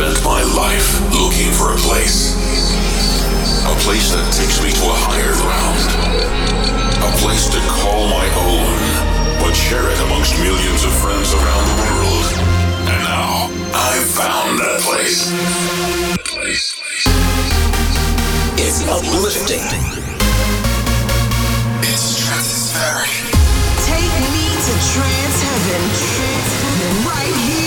spent my life looking for a place. A place that takes me to a higher ground. A place to call my own, but share it amongst millions of friends around the world. And now, I've found that place. Place. It's uplifting. It's stratospheric. Take me to trance heaven. Right here,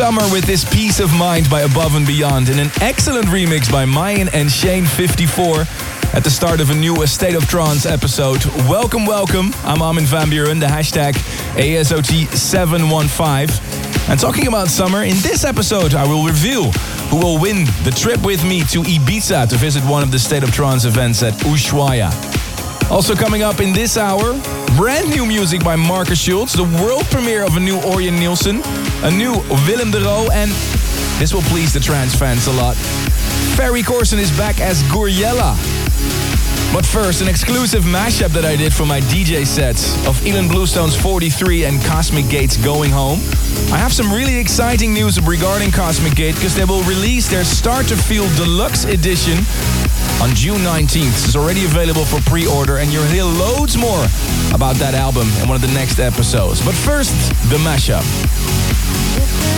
Summer with this Peace of Mind by Above and Beyond and an excellent remix by Mayan and Shane54 at the start of a new State of Trance episode. Welcome, welcome. I'm Armin van Buuren, the hashtag ASOT715. And talking about summer, in this episode I will reveal who will win the trip with me to Ibiza to visit one of the State of Trance events at Ushuaia. Also coming up in this hour, brand new music by Markus Schulz, the world premiere of a new Orjan Nilsen, a new Willem de Roo, and this will please the trance fans a lot. Ferry Corsten is back as Gouryella. But first, an exclusive mashup that I did for my DJ sets of Ilan Bluestone's 43 and Cosmic Gate's Going Home. I have some really exciting news regarding Cosmic Gate because they will release their Start to Feel Deluxe Edition on June 19th. It's already available for pre-order and you'll hear loads more about that album in one of the next episodes. But first, the mashup.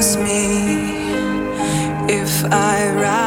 Excuse me if I write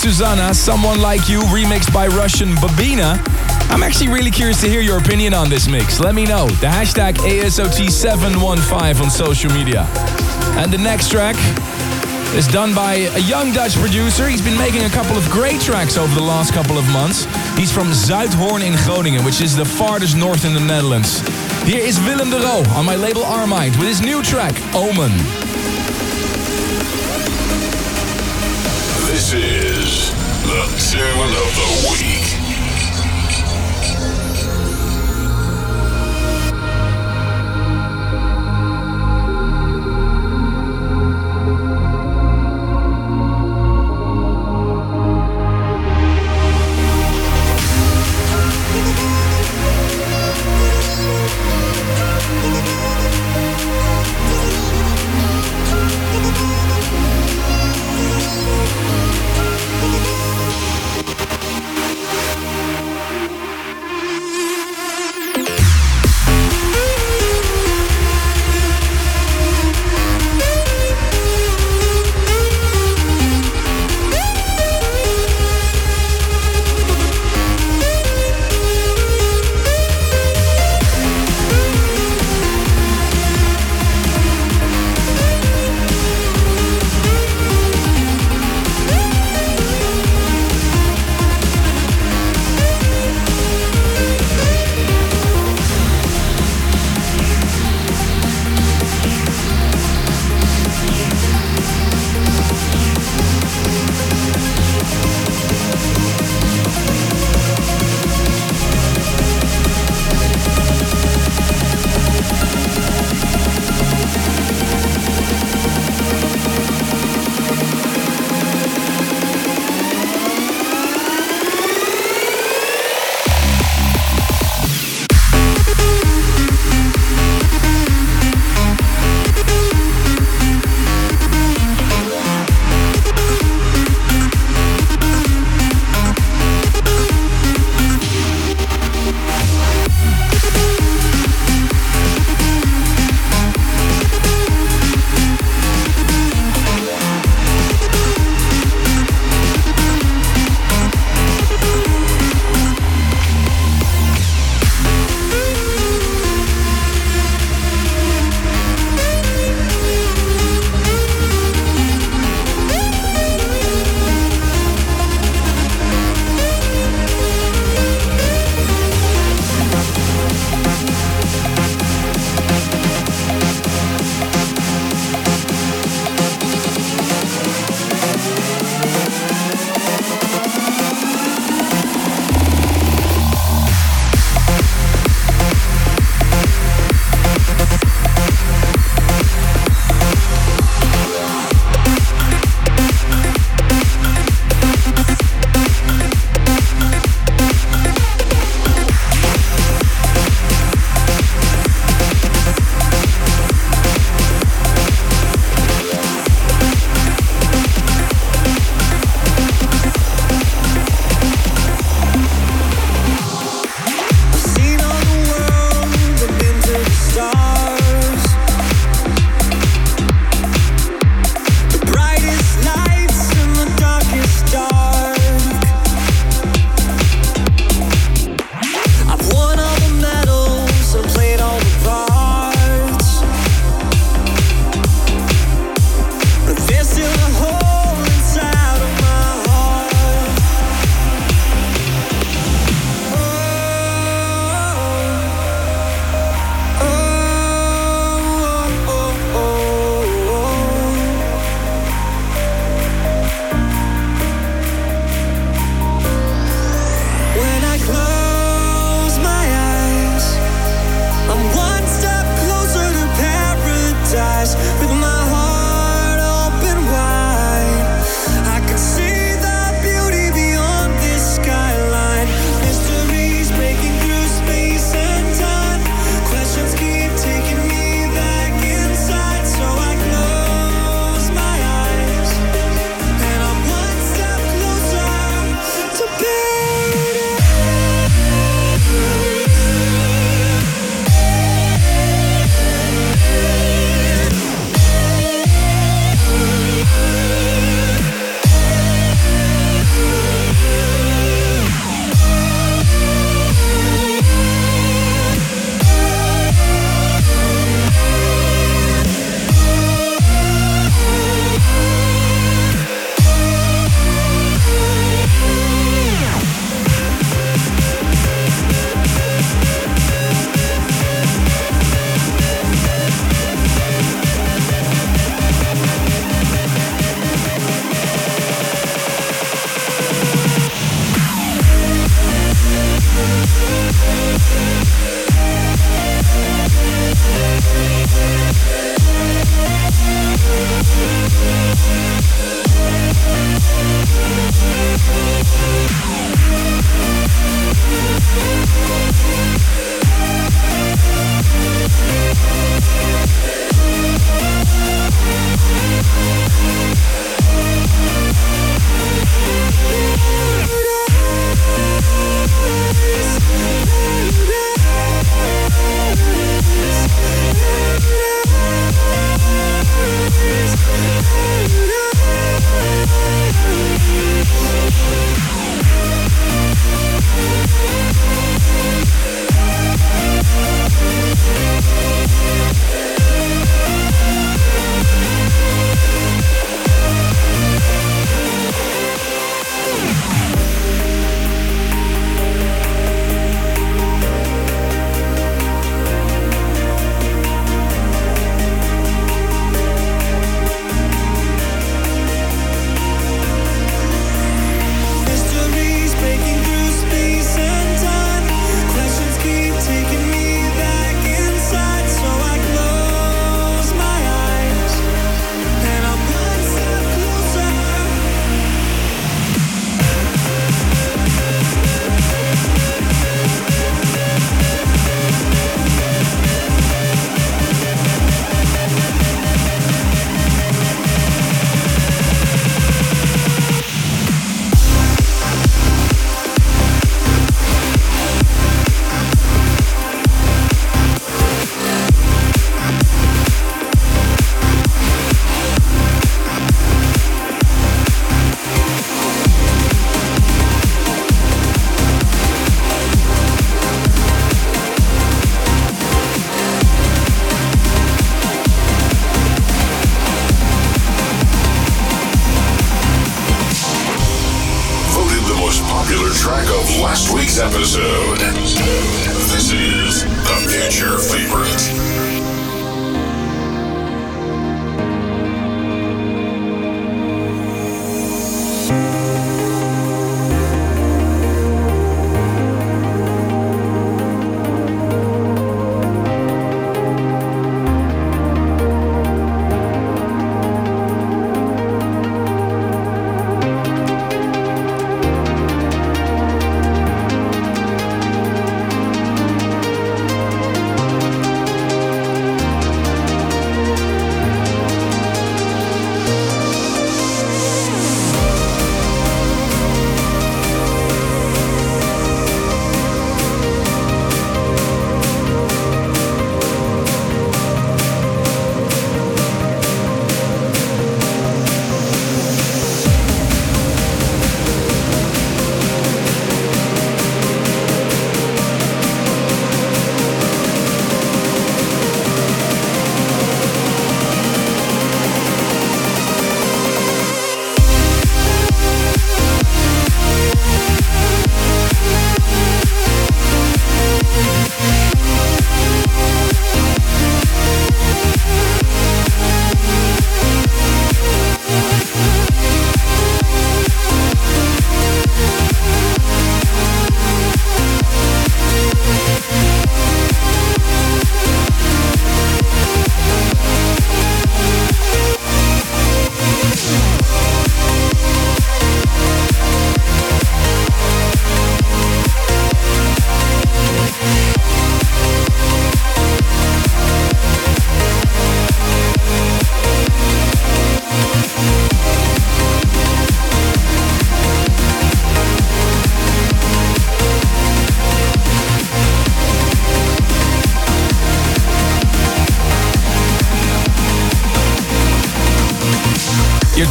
Susana, Someone Like You, remixed by Russian Babina. I'm actually really curious to hear your opinion on this mix. Let me know. The hashtag ASOT715 on social media. And the next track is done by a young Dutch producer. He's been making a couple of great tracks over the last couple of months. He's from Zuidhoorn in Groningen, which is the farthest north in the Netherlands. Here is Willem de Roo on my label Armind with his new track, Omen. This is the tune of the week.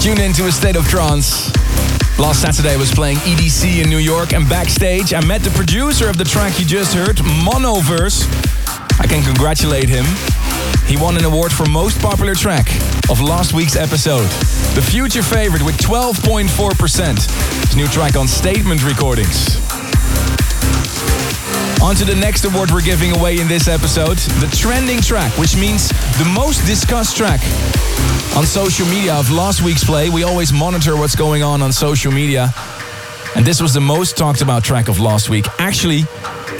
Tune into a state of trance. Last Saturday I was playing EDC in New York and backstage I met the producer of the track you just heard, Monoverse. I can congratulate him. He won an award for most popular track of last week's episode. The future favorite with 12.4%. His new track on Statement Recordings. On to the next award we're giving away in this episode, the trending track, which means the most discussed track on social media of last week's play. We always monitor what's going on on social media. And this was the most talked about track of last week. Actually,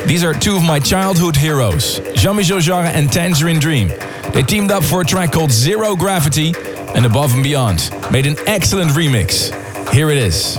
These are two of my childhood heroes, Jean-Michel Jarre and Tangerine Dream. They teamed up for a track called Zero Gravity and Above and Beyond. Made an excellent remix. Here it is.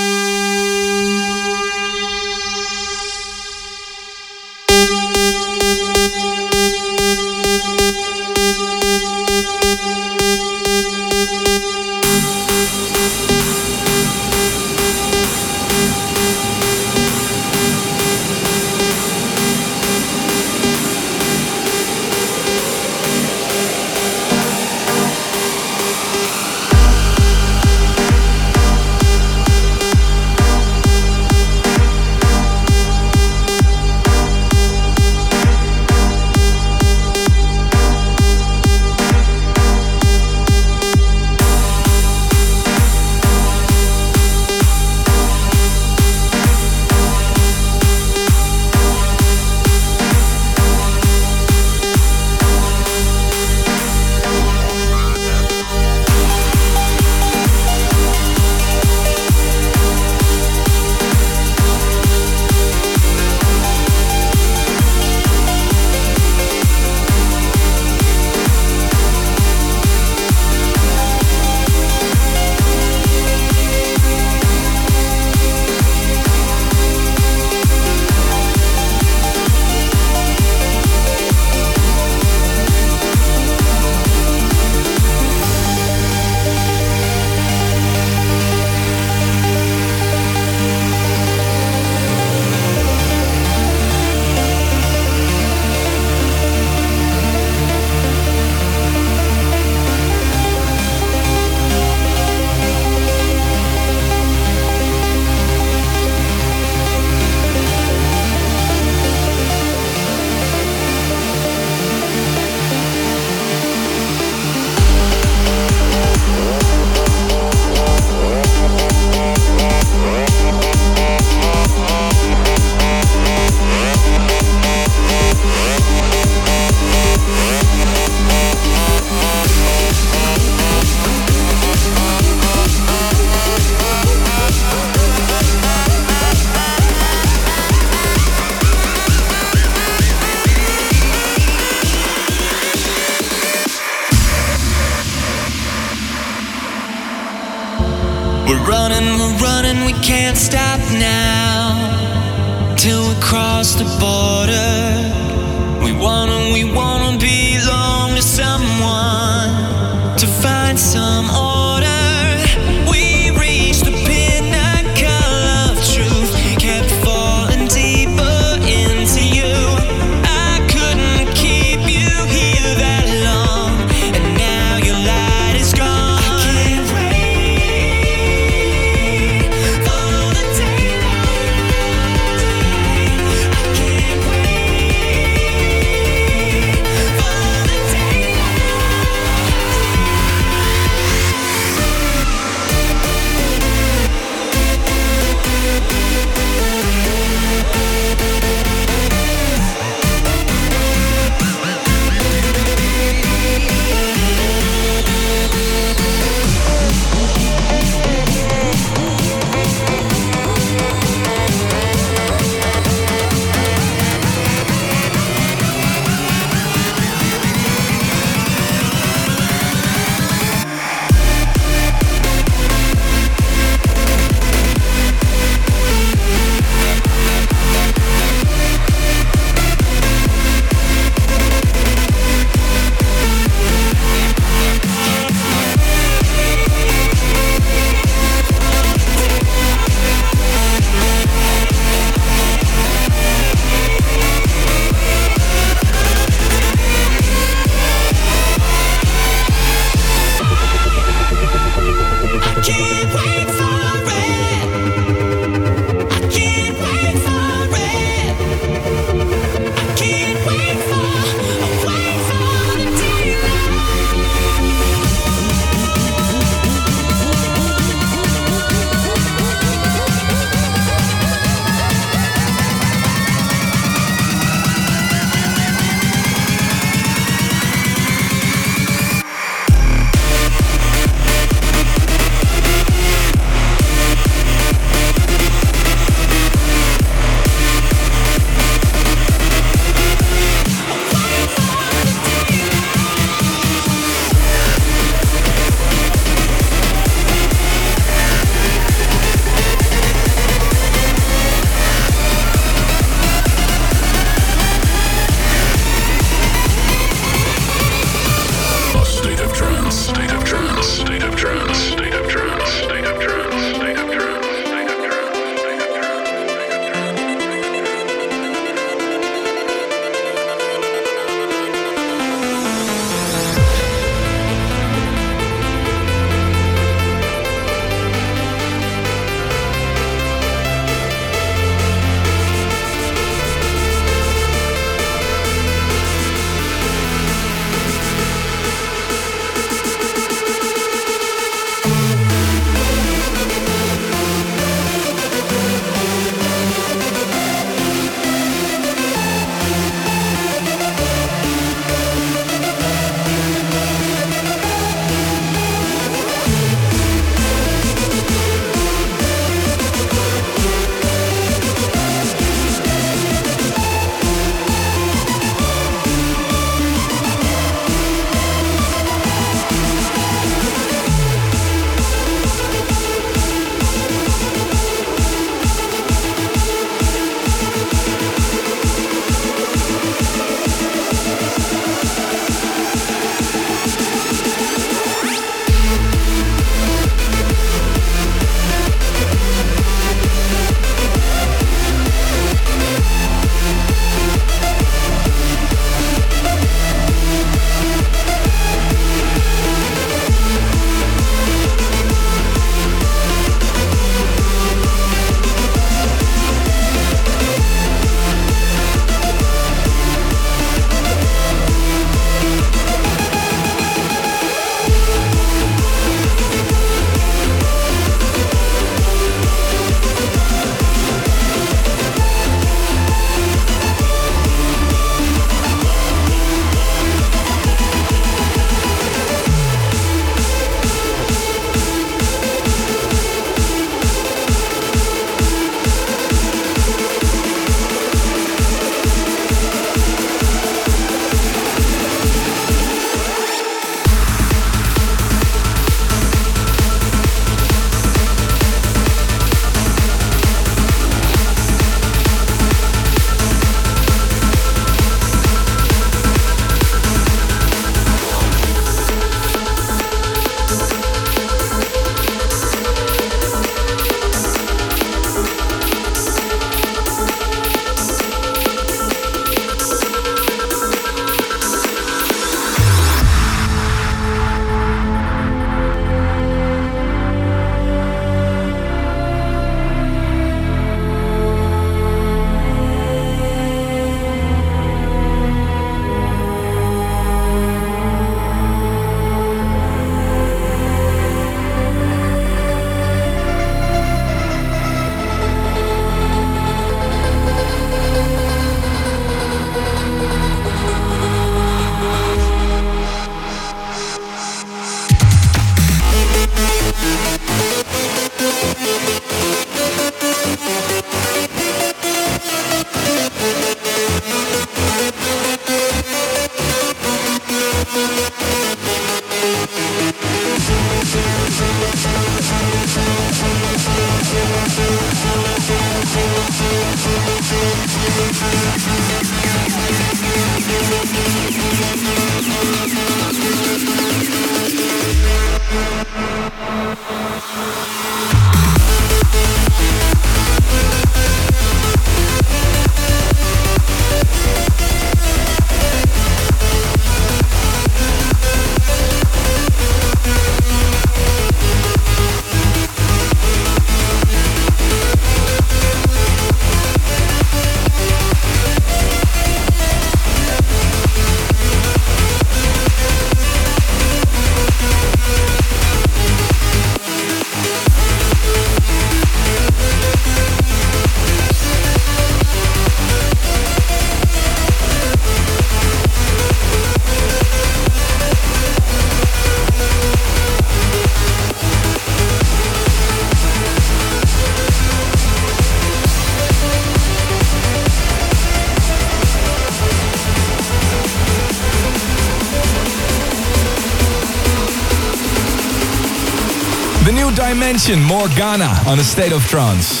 Dimension Morgana on a State of Trance.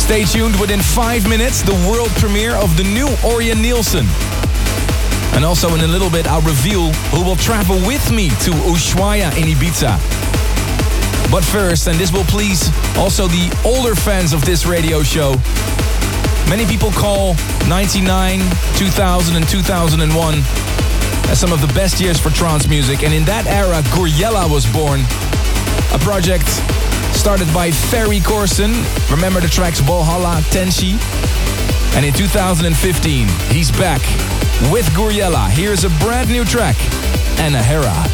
Stay tuned within five minutes, the world premiere of the new Orjan Nilsen. And also in a little bit, I'll reveal who will travel with me to Ushuaia in Ibiza. But first, and this will please also the older fans of this radio show, many people call 99, 2000, and 2001 as some of the best years for trance music. And in that era, Gouryella was born, a project started by Ferry Corsten. Remember the tracks Valhalla, Tenshi? And in 2015, he's back with Gouryella. Here's a brand new track, Anahera.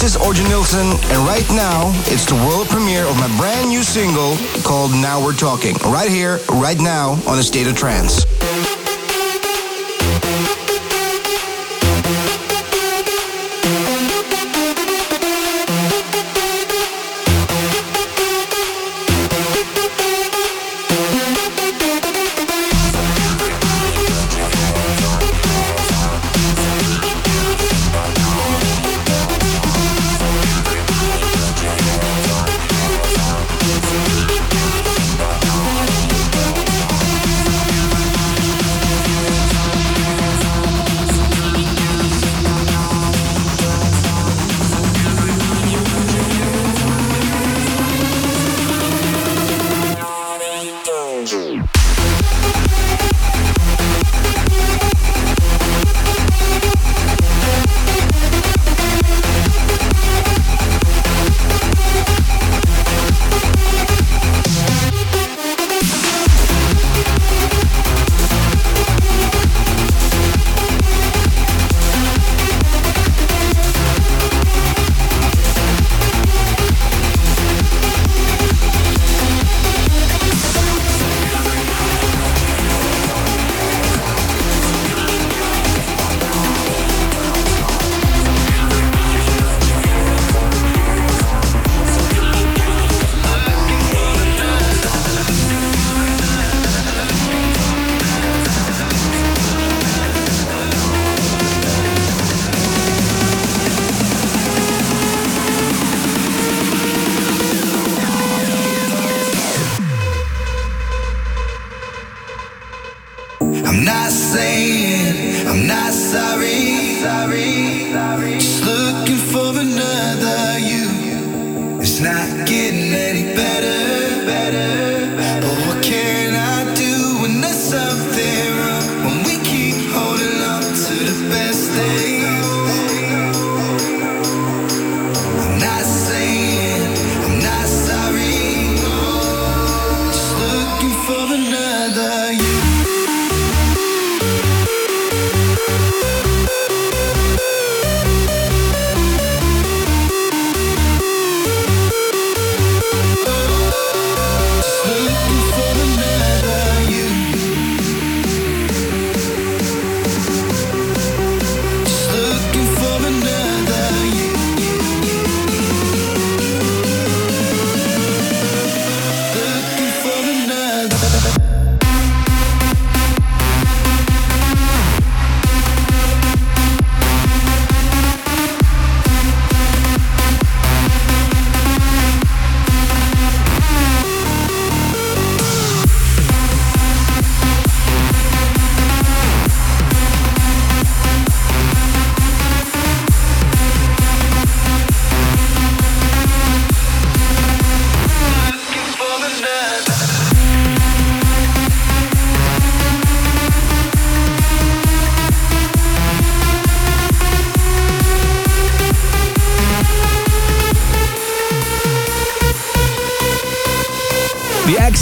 This is Orjan Nilsen, and right now it's the world premiere of my brand new single called Now We're Talking. Right here, right now on a State of Trance.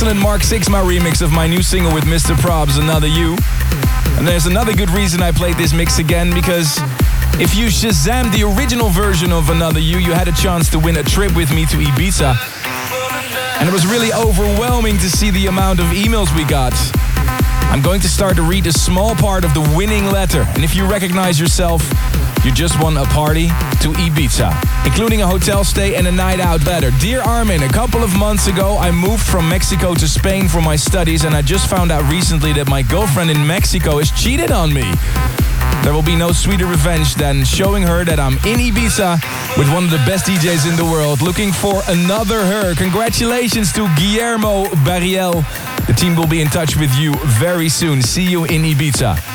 Excellent Mark Sixma remix of my new single with Mr. Probs, Another You. And there's another good reason I played this mix again, because if you Shazam the original version of Another You, you had a chance to win a trip with me to Ibiza. And it was really overwhelming to see the amount of emails we got. I'm going to start to read a small part of the winning letter. And if you recognize yourself, you just won a party to Ibiza, including a hotel stay and a night out better. Dear Armin, a couple of months ago, I moved from Mexico to Spain for my studies, and I just found out recently that my girlfriend in Mexico has cheated on me. There will be no sweeter revenge than showing her that I'm in Ibiza with one of the best DJs in the world, looking for another her. Congratulations to Guillermo Barriel. The team will be in touch with you very soon. See you in Ibiza.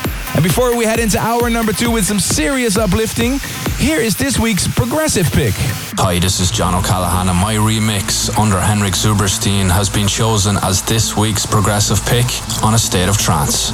Before we head into hour number two with some serious uplifting, here is this week's progressive pick. Hi, this is John O'Callaghan, and my remix under Henrik Zuberstein has been chosen as this week's progressive pick on a state of trance.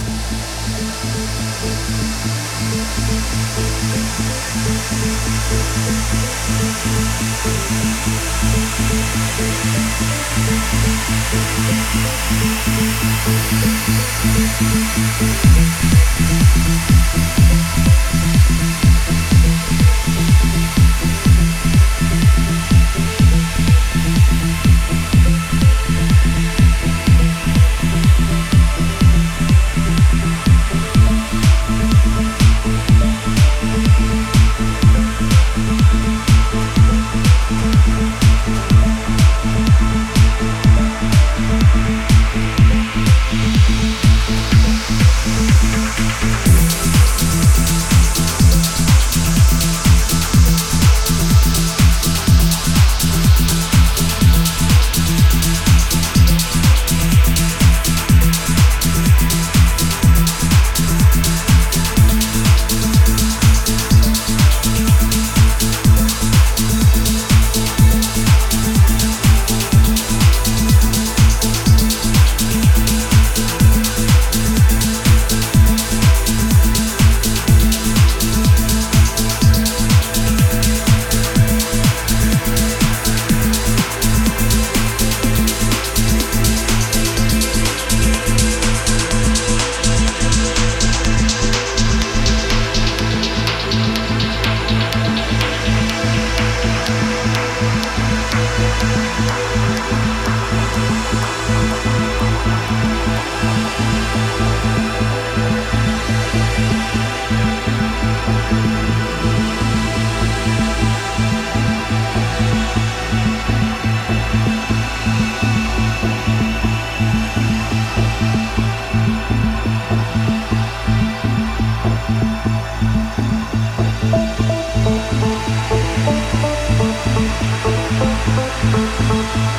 This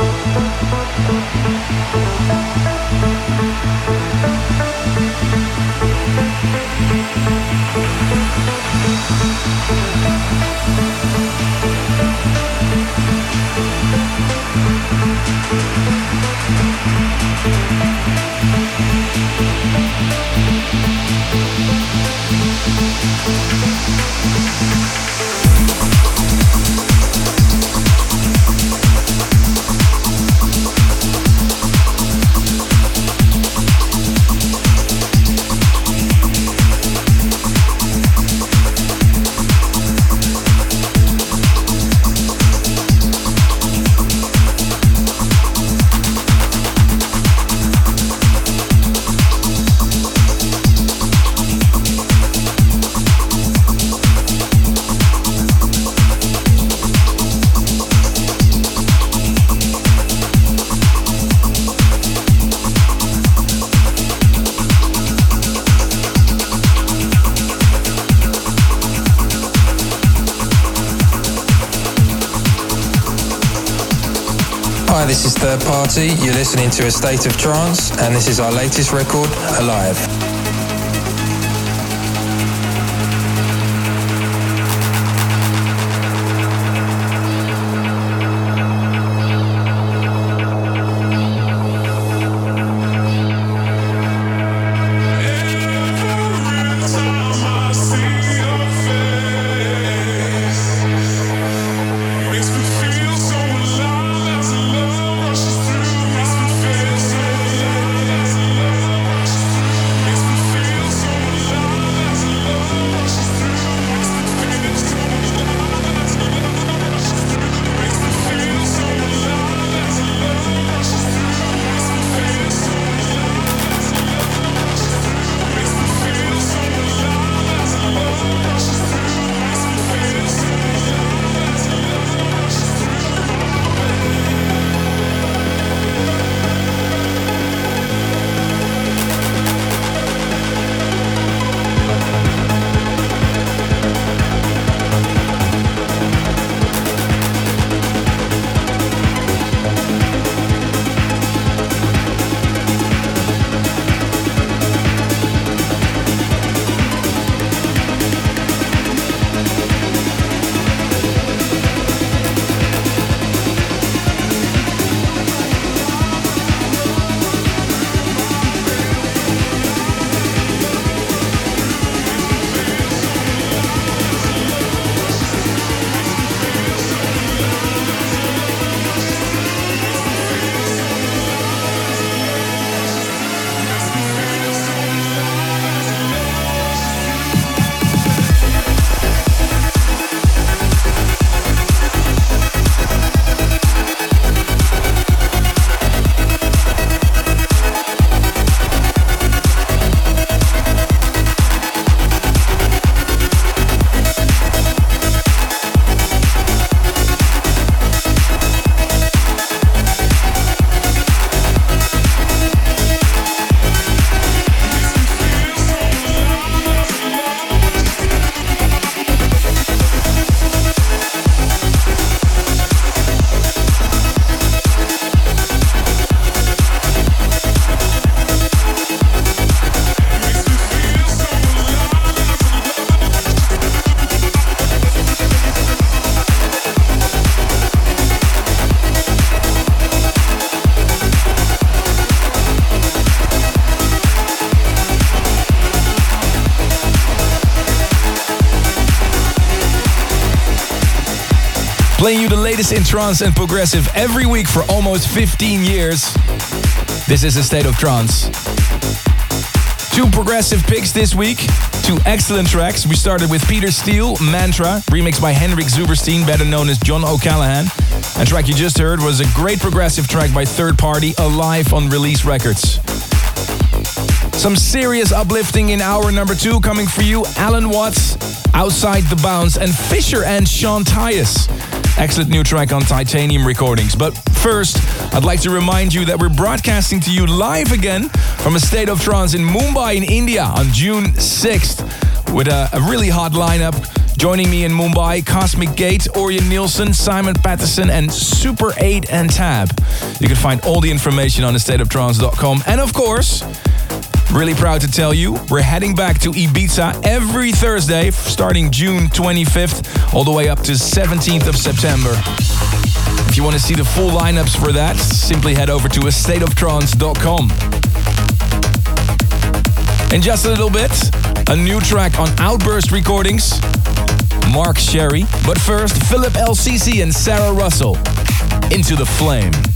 You're listening to A State of Trance, and this is our latest record, Alive. In trance and progressive every week for almost 15 years. This is a state of trance. Two progressive picks this week, two excellent tracks. We started with Peter Steele, Mantra, remixed by Henrik Zuberstein, better known as John O'Callaghan. And track you just heard was a great progressive track by Third Party, Alive on Release Records. Some serious uplifting in hour number two coming for you. Allen Watts, Outside the Bounds, and Fisher and Sean Tyas. Excellent new track on Titanium Recordings. But first, I'd like to remind you that we're broadcasting to you live again from a state of trance in Mumbai in India on June 6th with a, a really hot lineup. Joining me in Mumbai, Cosmic Gate, Orjan Nilsen, Simon Patterson, and Super 8 and Tab. You can find all the information on thestateoftrance.com. And of course, Really proud to tell you, we're heading back to Ibiza every Thursday, starting June 25th, all the way up to 17th of September. If you want to see the full lineups for that, simply head over to astateoftrance.com. In just a little bit, a new track on Outburst Recordings, Mark Sherry. But first, Philippe El Sisi and Sarah Russell, Into the Flame.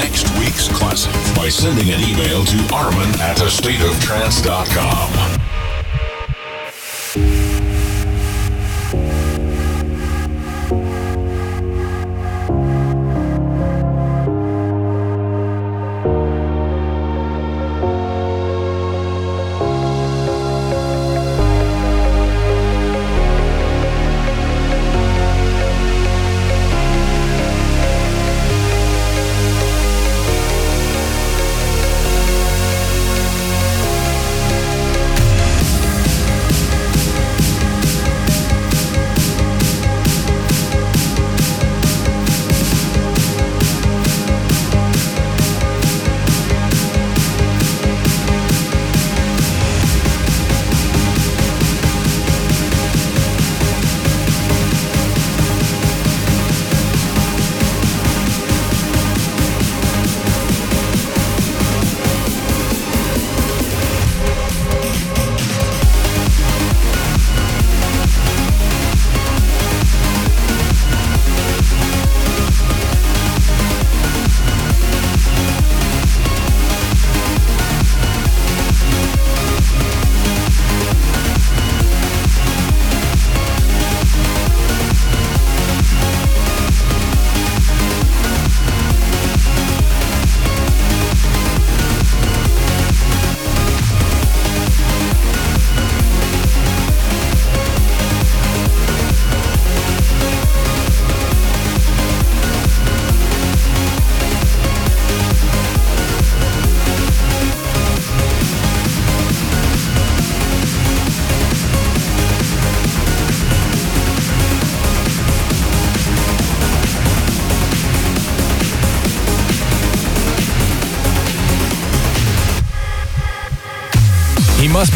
Next week's classic by sending an email to armin at astateoftrance.com.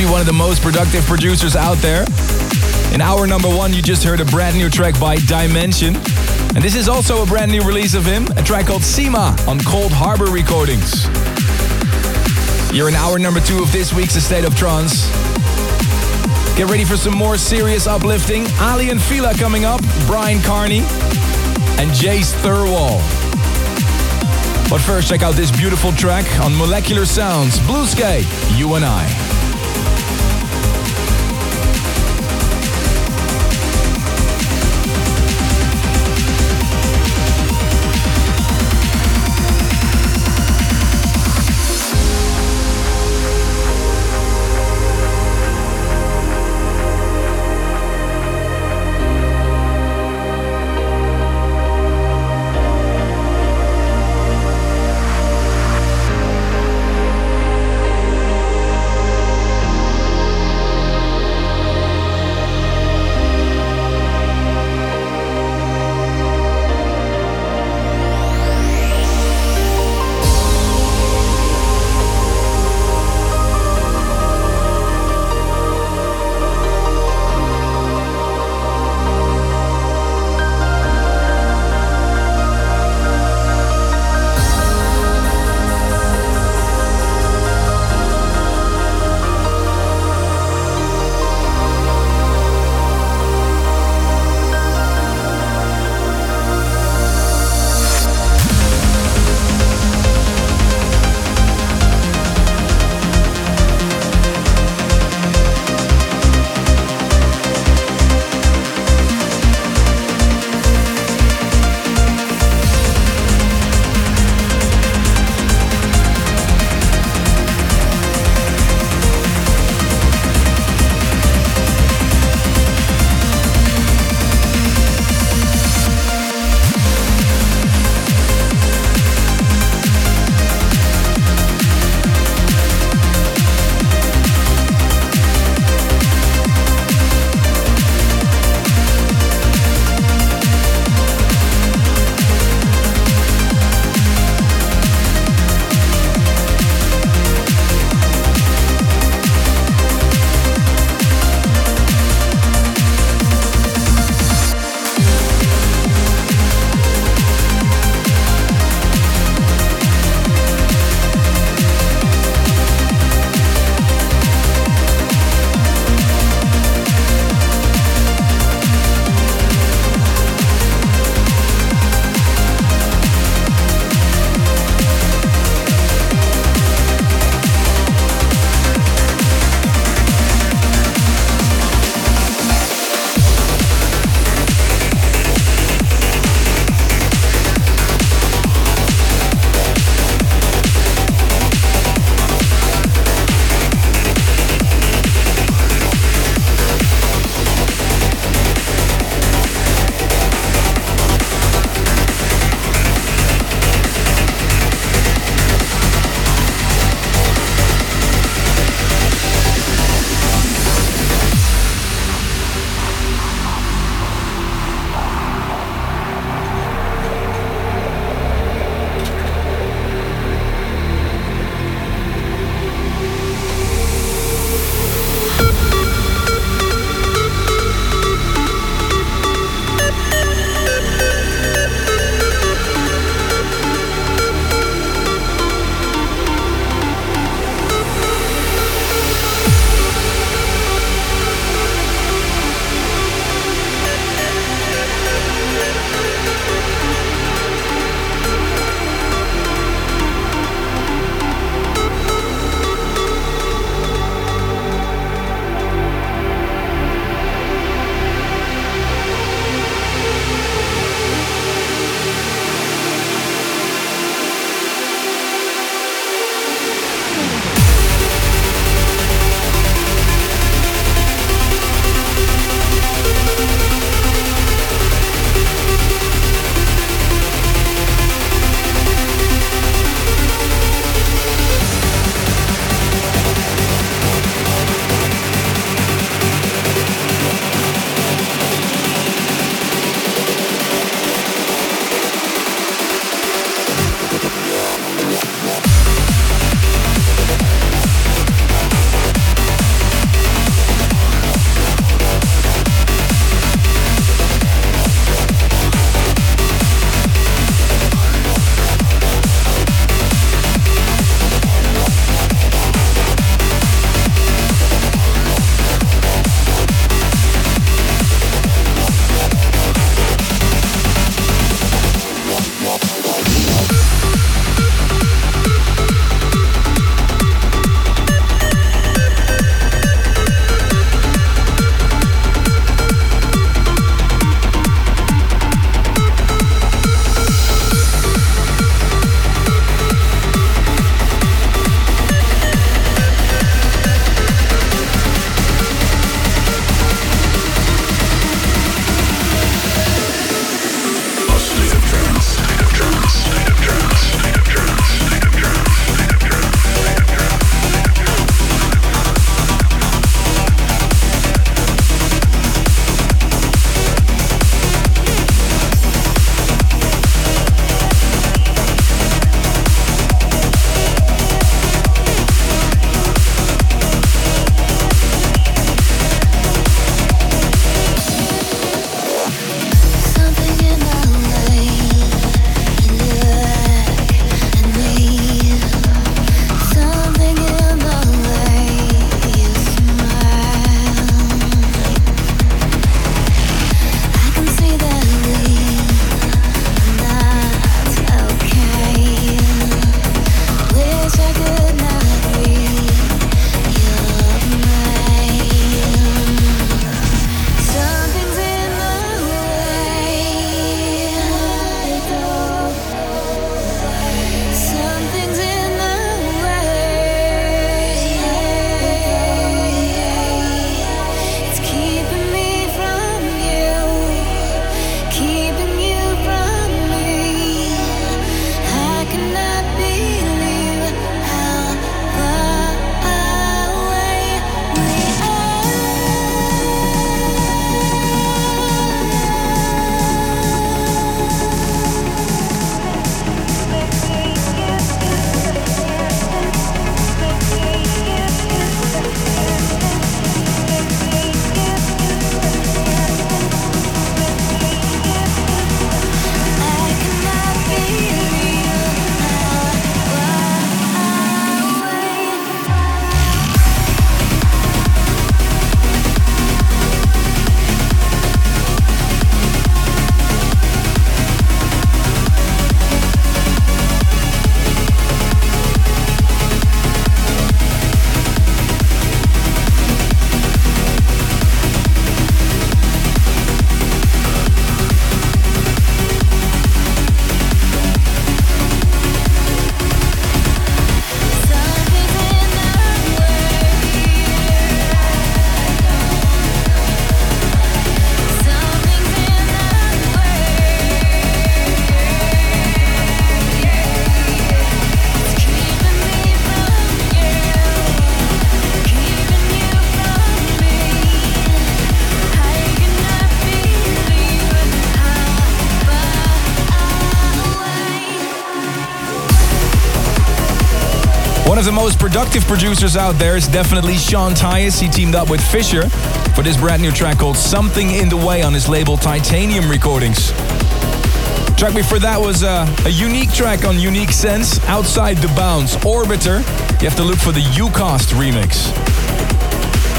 must be one of the most productive producers out there. In hour number one, you just heard a brand new track by Dimension. And this is also a brand new release of him, a track called Sima on Coldharbour Recordings. You're in hour number two of this week's A State of Trance. Get ready for some more serious uplifting. Aly and Fila coming up, Bryan Kearney, and Jase Thirlwall. But first, check out this beautiful track on Molecular Sounds, Blue Sky, You and I. One of the most productive producers out there is definitely Sean Tyas. He teamed up with Fisher for this brand new track called Something in the Way on his label Titanium Recordings. Track before that was uh, a unique track on Unique Sense, Outside the Bounds, Orbiter. You have to look for the Ucast remix.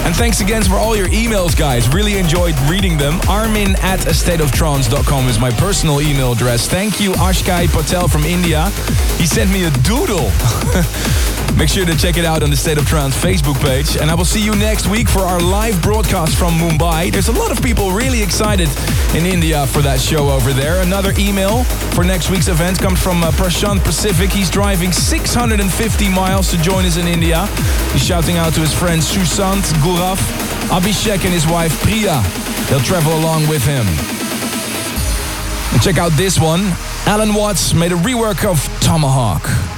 And thanks again for all your emails, guys. Really enjoyed reading them. Armin at astateoftrance.com is my personal email address. Thank you, Ashkai Patel from India. He sent me a doodle. Make sure to check it out on the State of Trance Facebook page. And I will see you next week for our live broadcast from Mumbai. There's a lot of people really excited in India for that show over there. Another email for next week's event comes from uh, Prashant Pacific. He's driving 650 miles to join us in India. He's shouting out to his friends Susant, Guraf, Abhishek, and his wife Priya. They'll travel along with him. And check out this one. Allen Watts made a rework of Tomahawk.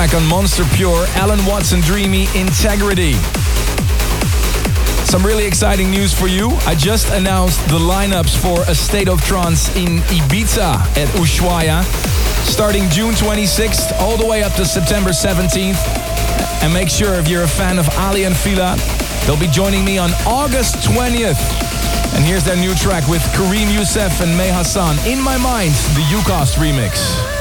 Track on Monster Pure, Alan Watson Dreamy Integrity. Some really exciting news for you. I just announced the lineups for a State of Trance in Ibiza at Ushuaia, starting June 26th all the way up to September 17th. And make sure if you're a fan of Aly and Fila, they'll be joining me on August 20th. And here's their new track with Kareem Youssef and May Hassan, In My Mind, the UCast remix.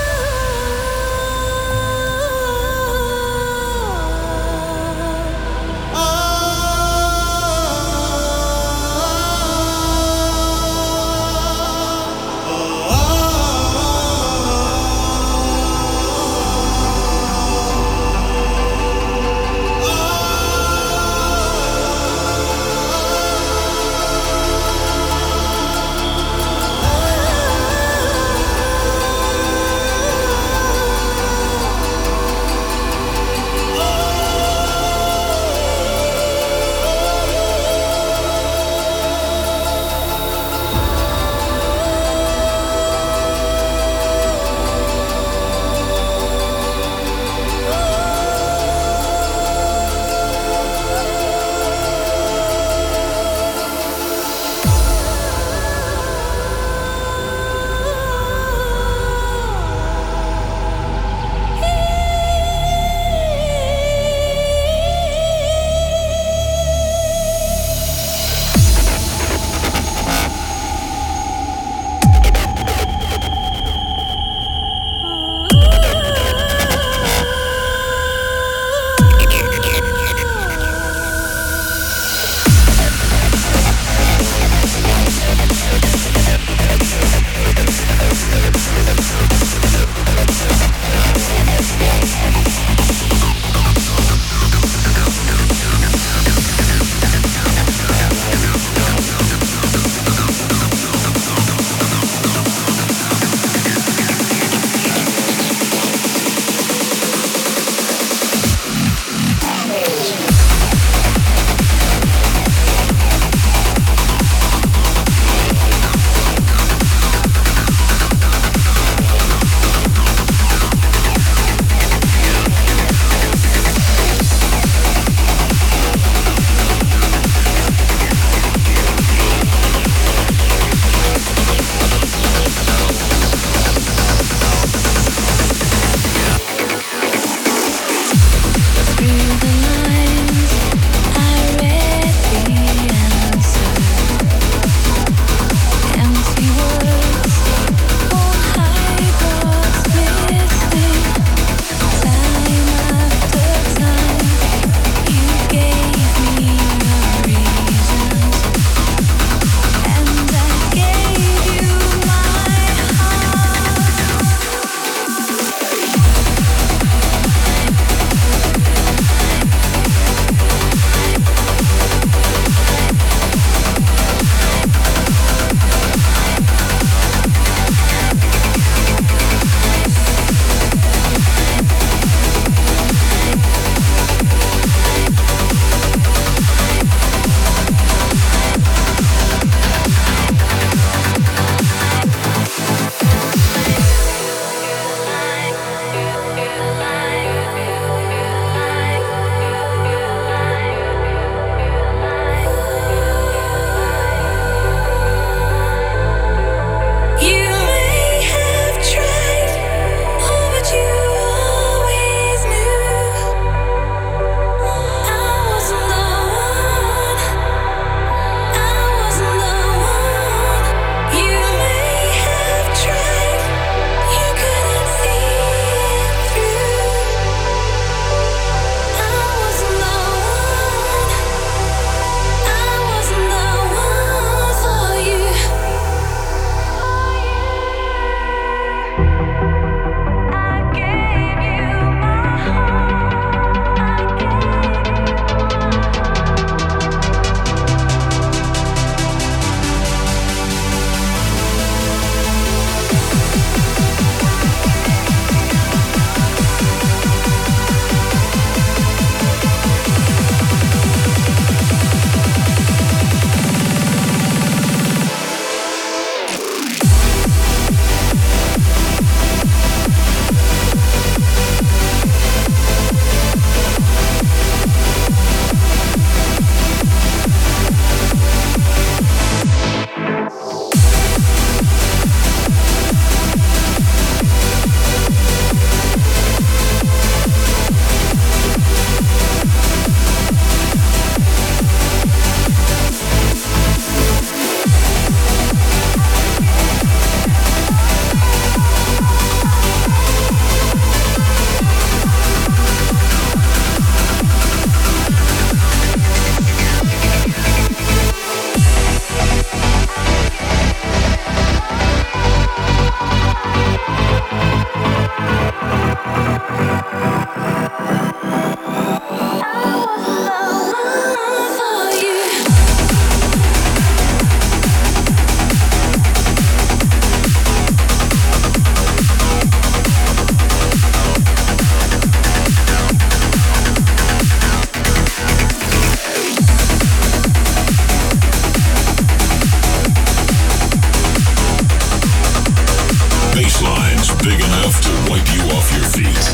big enough to wipe you off your feet.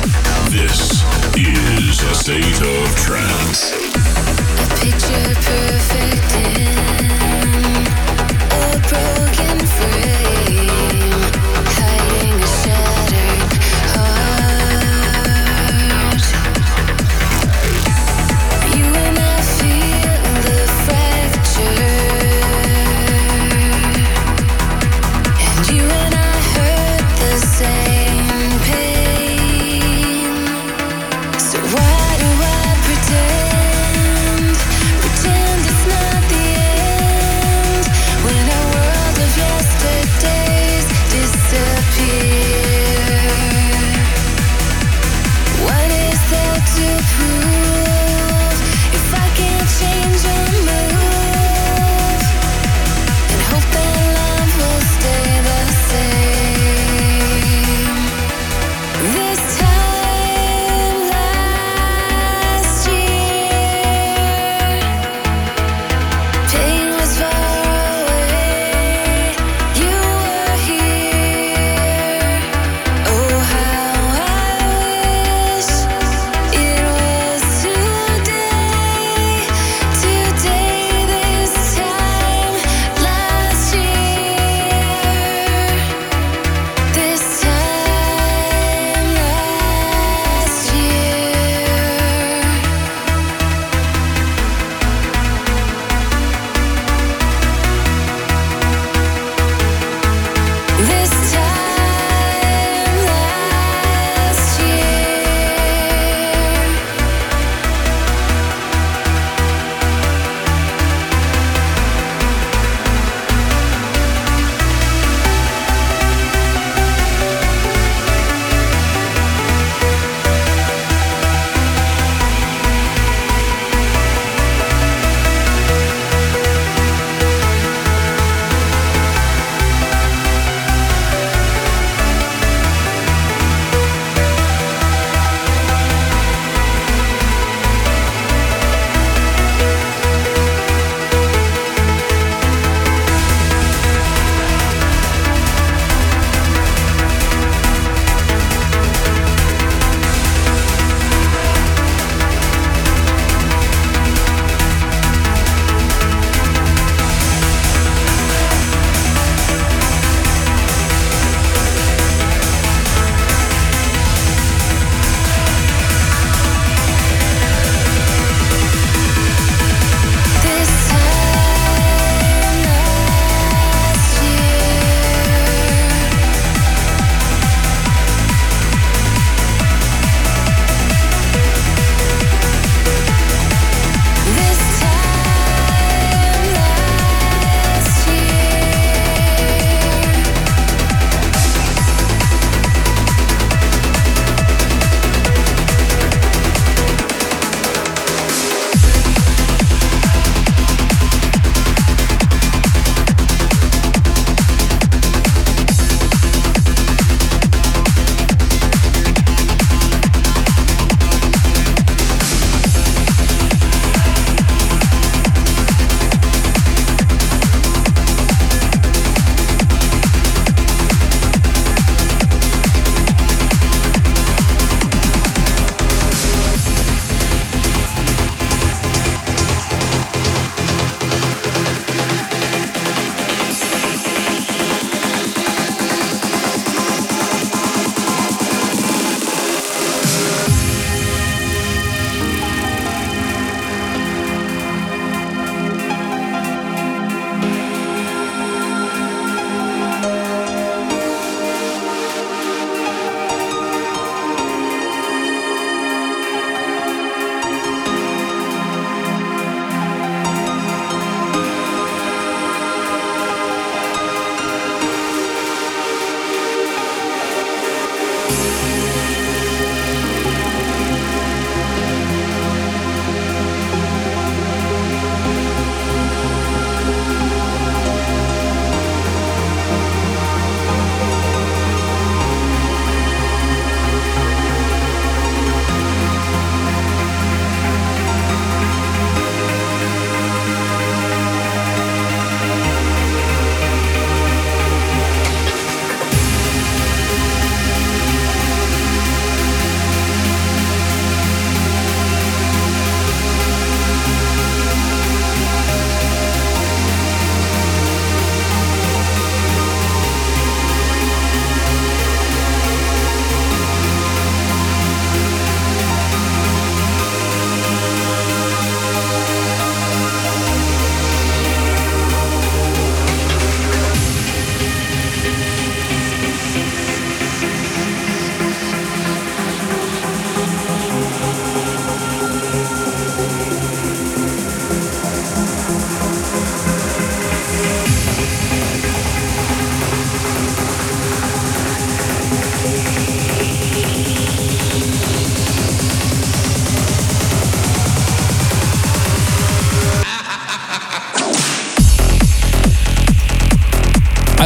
This is a state of trance. A picture perfect.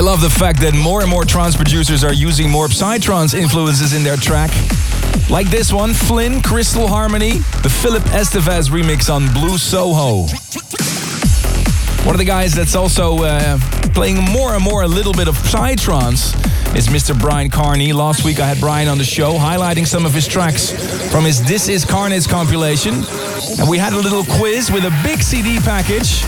Love the fact that more and more trance producers are using more Psytrance influences in their track. Like this one, Flynn, Crystal Harmony, the Philippe El Sisi remix on Blue Soho. One of the guys that's also uh, playing more and more a little bit of Psytrance is Mr. Bryan Kearney. Last week I had Bryan on the show highlighting some of his tracks from his This Is Carnage compilation. And we had a little quiz with a big CD package.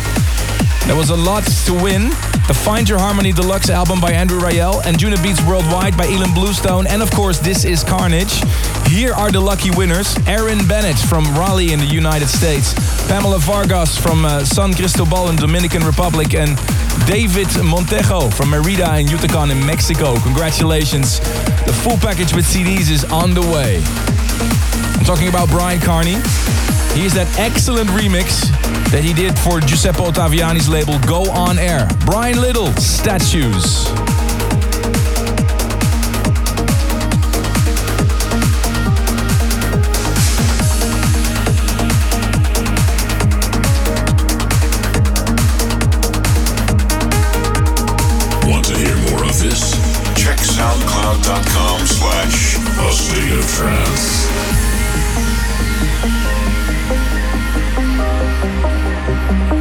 There was a lot to win. The Find Your Harmony Deluxe album by Andrew Rayel Anjunabeats Worldwide by Ilan Bluestone. And of course, This Is Carnage. Here are the lucky winners. Aaron Bennett from Raleigh in the United States. Pamela Vargas from uh, San Cristobal in Dominican Republic. And David Montejo from Merida in Yucatan in Mexico. Congratulations. The full package with CDs is on the way. I'm talking about Bryan Kearney. Here's that excellent remix that he did for Giuseppe Ottaviani's label Go On Air. Brian Little, Statues. Want to hear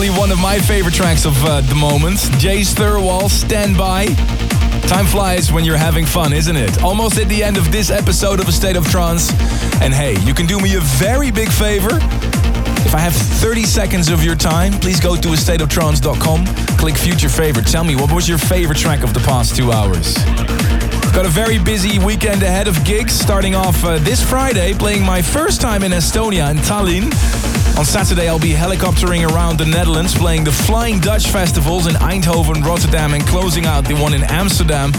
Definitely one of my favorite tracks of uh, the moment. Jase Thirlwall, Stand By. Time flies when you're having fun, isn't it? Almost at the end of this episode of A State of Trance. And hey, you can do me a very big favor. If I have 30 seconds of your time, please go to astateoftrance.com, click future favorite. Tell me, what was your favorite track of the past two hours? Got a very busy weekend ahead of gigs, starting off uh, this Friday, playing my first time in Estonia in Tallinn. On Saturday, I'll be helicoptering around the Netherlands, playing the Flying Dutch festivals in Eindhoven, Rotterdam, and closing out the one in Amsterdam.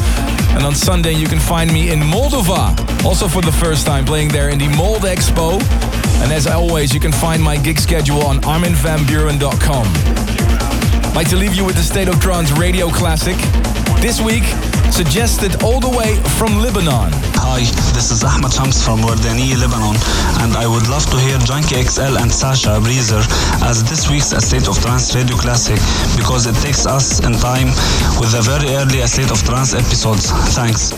And on Sunday, you can find me in Moldova, also for the first time, playing there in the Mold Expo. And as always, you can find my gig schedule on arminvanbuuren.com. Like to leave you with the State of Trance radio classic. This week, suggested all the way from Lebanon. Hi, this is Ahmed Shams from Wardani, Lebanon, and I would love to hear Junkie XL and Sasha Breezer as this week's A State of Trance radio classic because it takes us in time with the very early A State of Trance episodes. Thanks.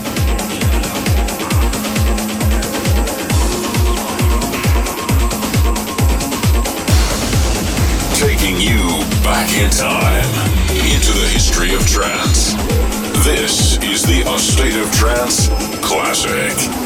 Taking you back in time into the history of trance. This is the A State of Trance Classic.